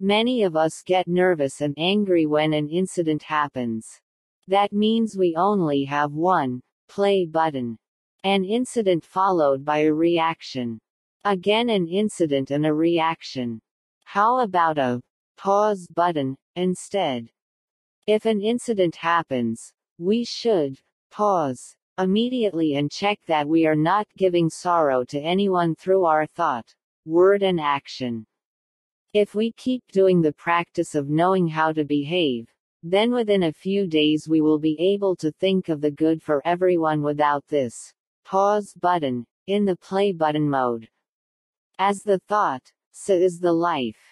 Many of us get nervous and angry when an incident happens. That means we only have one play button. An incident followed by a reaction. Again an incident and a reaction. How about a pause button instead? If an incident happens, we should pause immediately and check that we are not giving sorrow to anyone through our thought, word and action. If we keep doing the practice of knowing how to behave, then within a few days we will be able to think of the good for everyone without this pause button in the play button mode. As the thought, so is the life.